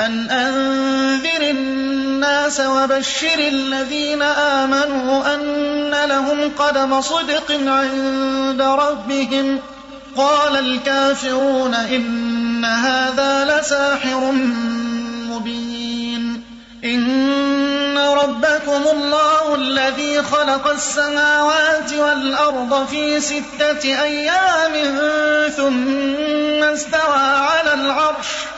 أن أنذر الناس وبشر الذين آمنوا أن لهم قدم صدق عند ربهم. قال الكافرون إن هذا لساحر مبين. إن ربكم الله الذي خلق السماوات والأرض في ستة أيام ثم استوى على العرش.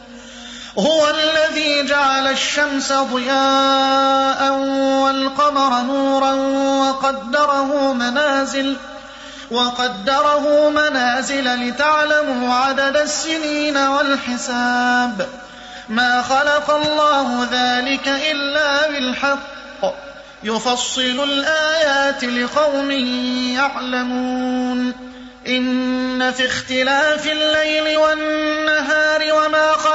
هو الذي جعل الشمس ضياء والقمر نورا وقدره منازل وقدره منازل لتعلموا عدد السنين والحساب. ما خلق الله ذلك إلا بالحق. يفصل الآيات لقوم يعلمون. إن في اختلاف الليل والنهار وما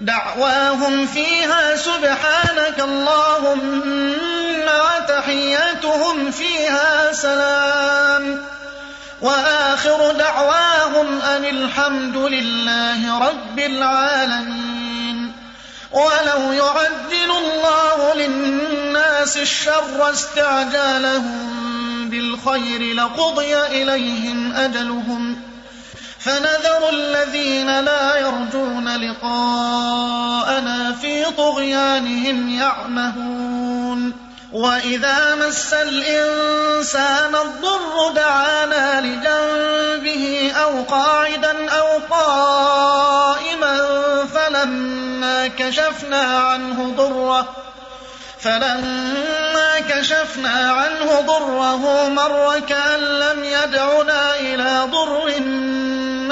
دعواهم فيها سبحانك اللهم وتحياتهم فيها سلام. وآخر دعواهم أن الحمد لله رب العالمين. ولو يعجل الله للناس الشر استعجالهم بالخير لقضي إليهم أجلهم. فنذر الذين لا يرجون لقاءنا في طغيانهم يعمهون. وإذا مس الإنسان الضر دعانا لجنبه أو قاعدا أو قائما فلما كشفنا عنه ضره فلما كشفنا عنه ضره مر كأن لم يدعنا إلى ضر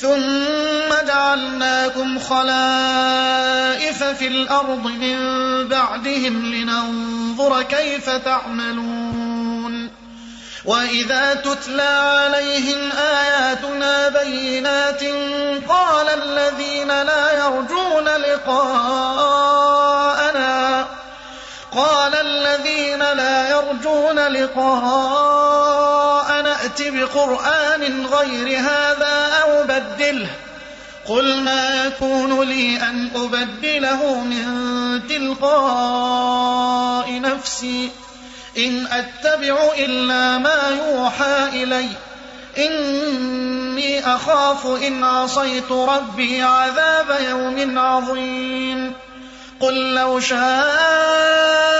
ثم جعلناكم خلائف في الأرض من بعدهم لننظر كيف تعملون وإذا تتلى عليهم آياتنا بينات قال الذين لا يرجون لقاءنا قال الذين لا يرجون لقاءنا ائت بقرآن غير هذا أو بدله. قل ما يكون لي أن أبدله من تلقاء نفسي. إن أتبع إلا ما يوحى إلي. إني أخاف إن عصيت ربي عذاب يوم عظيم. قل لو شاء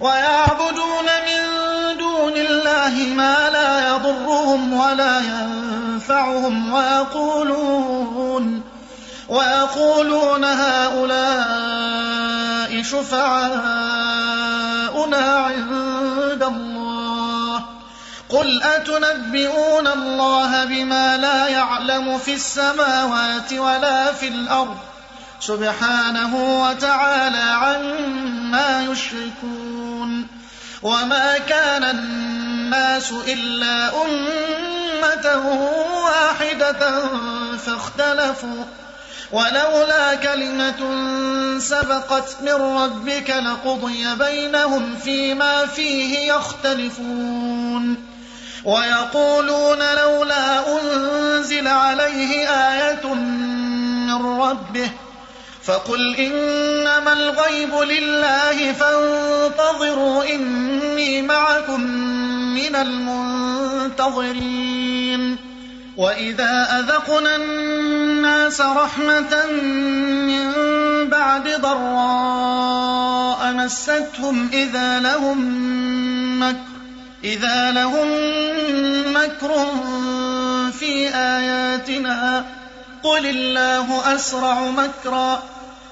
ويعبدون من دون الله ما لا يضرهم ولا ينفعهم ويقولون ويقولون هؤلاء شفعاؤنا عند الله. قل أتنبئون الله بما لا يعلم في السماوات ولا في الأرض؟ سبحانه وتعالى عما يشركون وما كان الناس إلا أمة واحدة فاختلفوا ولولا كلمة سبقت من ربك لقضي بينهم فيما فيه يختلفون ويقولون لولا أنزل عليه آية من ربه فقل إنما الغيب لله فانتظروا إني معكم من المنتظرين. وإذا أذقنا الناس رحمة من بعد ضراء مستهم إذا لهم مكر إذا لهم مكر في آياتنا. قل الله أسرع مكرا.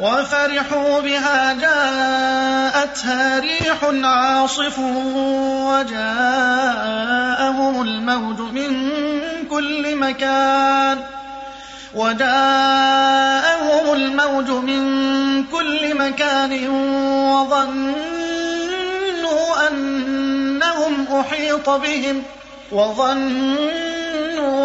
وفرحوا بها جاءتها ريح عاصف وجاءهم الموج من كل مكان. وجاءهم الموج من كل مكان وظنوا أنهم أحيط بهم وظنوا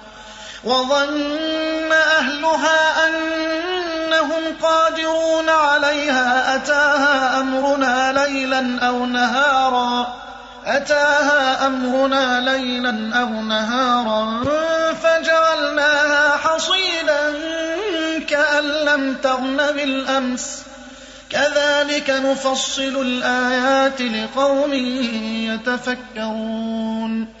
وظن أهلها أنهم قادرون عليها أتاها أمرنا ليلا أو نهارا أتاها أمرنا ليلا أو نهارا فجعلناها حصيدا كأن لم تغن بالأمس. كذلك نفصل الآيات لقوم يتفكرون.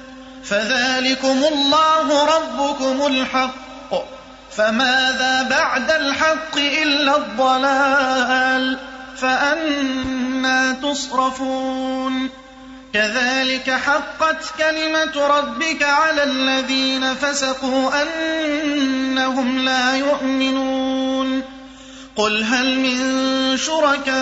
فذلكم الله ربكم الحق فماذا بعد الحق إلا الضلال؟ فأنا تصرفون. كذلك حقت كلمة ربك على الذين فسقوا أنهم لا يؤمنون. قل هل من شركائكم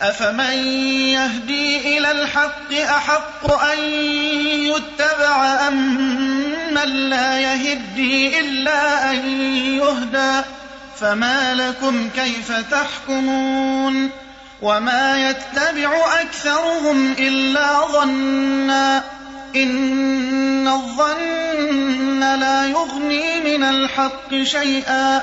أفمن يهدي إلى الحق أحق أن يتبع أم من لا يهدي إلا أن يهدى فما لكم كيف تحكمون وما يتبع أكثرهم إلا ظنا إن الظن لا يغني من الحق شيئا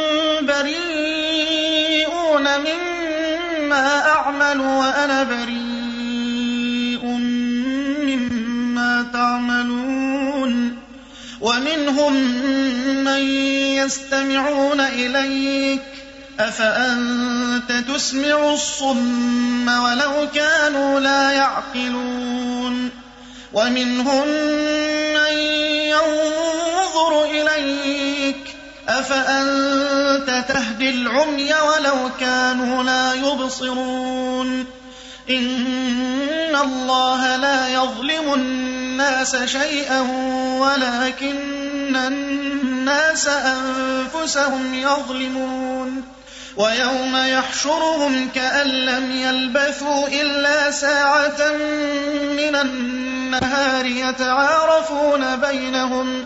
أعمل وأنا بريء مما تعملون ومنهم من يستمعون إليك أفأنت تسمع الصم ولو كانوا لا يعقلون ومنهم من ينظر أفأنت تهدي العمي ولو كانوا لا يبصرون إن الله لا يظلم الناس شيئا ولكن الناس أنفسهم يظلمون ويوم يحشرهم كأن لم يلبثوا إلا ساعة من النهار يتعارفون بينهم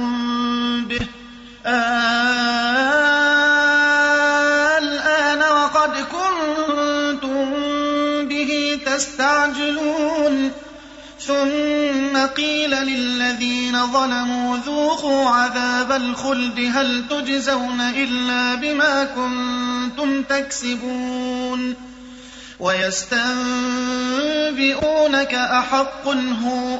به. الآن وقد كنتم به تستعجلون. ثم قيل للذين ظلموا ذوقوا عذاب الخلد هل تجزون إلا بما كنتم تكسبون؟ ويستنبئونك أحق هو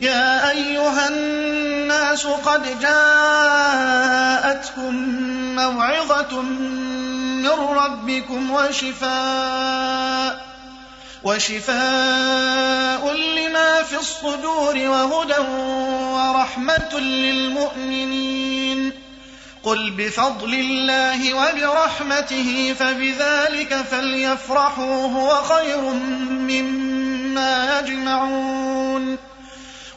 يا أيها الناس قد جاءتكم موعظة من ربكم وشفاء وشفاء لما في الصدور وهدى ورحمة للمؤمنين. قل بفضل الله وبرحمته فبذلك فليفرحوا هو خير مما يجمعون.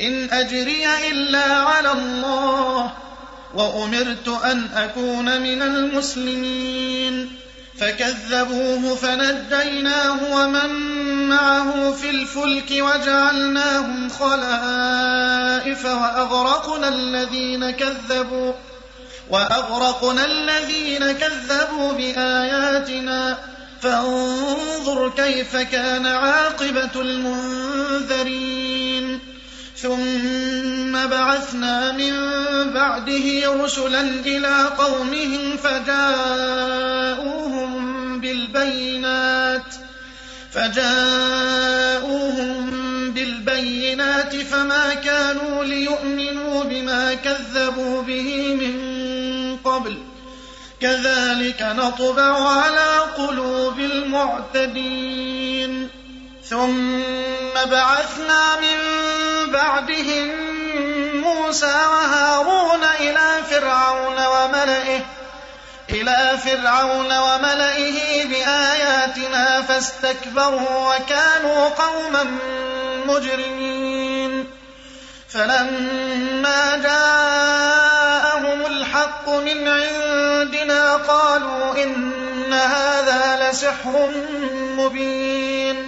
إن أجري إلا على الله وأمرت أن أكون من المسلمين فكذبوه فنجيناه ومن معه في الفلك وجعلناهم خلائف وأغرقنا الذين كذبوا وأغرقنا الذين كذبوا بآياتنا فانظر كيف كان عاقبة المنذرين ثم بعثنا من بعده رسلا إلى قومهم فجاءوهم بالبينات فجاءوهم بالبينات فما كانوا ليؤمنوا بما كذبوا به من قبل. كذلك نطبع على قلوب المعتدين. ثم بعثنا من بعدهم موسى وهارون إلى فرعون وملئه إلى فرعون وملئه بآياتنا فاستكبروا وكانوا قوما مجرمين. فلما جاءهم الحق من عندنا قالوا إن هذا لسحر مبين.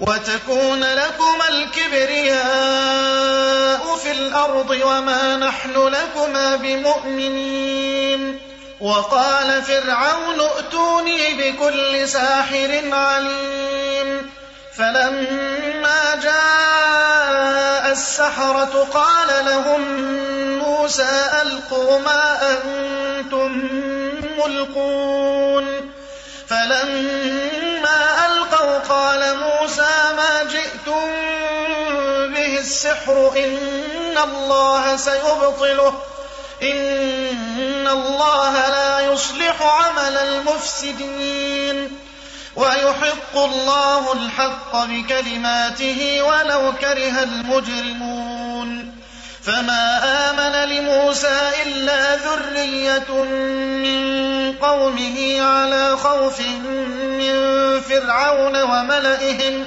وتكون لكما الكبرياء في الأرض وما نحن لكما بمؤمنين. وقال فرعون ائتوني بكل ساحر عليم. فلما جاء السحرة قال لهم موسى ألقوا ما أنتم ملقون. فلما السحر إن الله سيبطله. إن الله لا يصلح عمل المفسدين. ويحق الله الحق بكلماته ولو كره المجرمون. فما آمن لموسى إلا ذرية من قومه على خوف من فرعون وملئهم.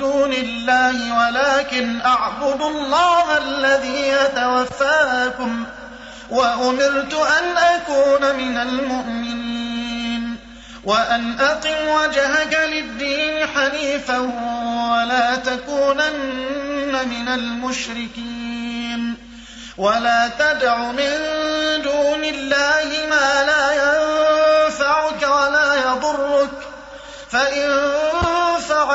دون الله ولكن أعبد الله الذي يتوفاكم وأمرت أن أكون من المؤمنين وأن أقم وجهك للدين حنيفا ولا تكونن من المشركين. ولا تدع من دون الله ما لا ينفعك ولا يضرك فإن